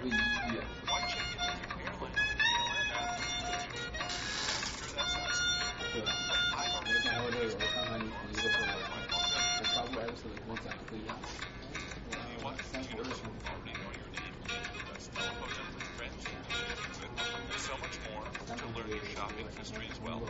through the year. So much more to learn your shopping history as well.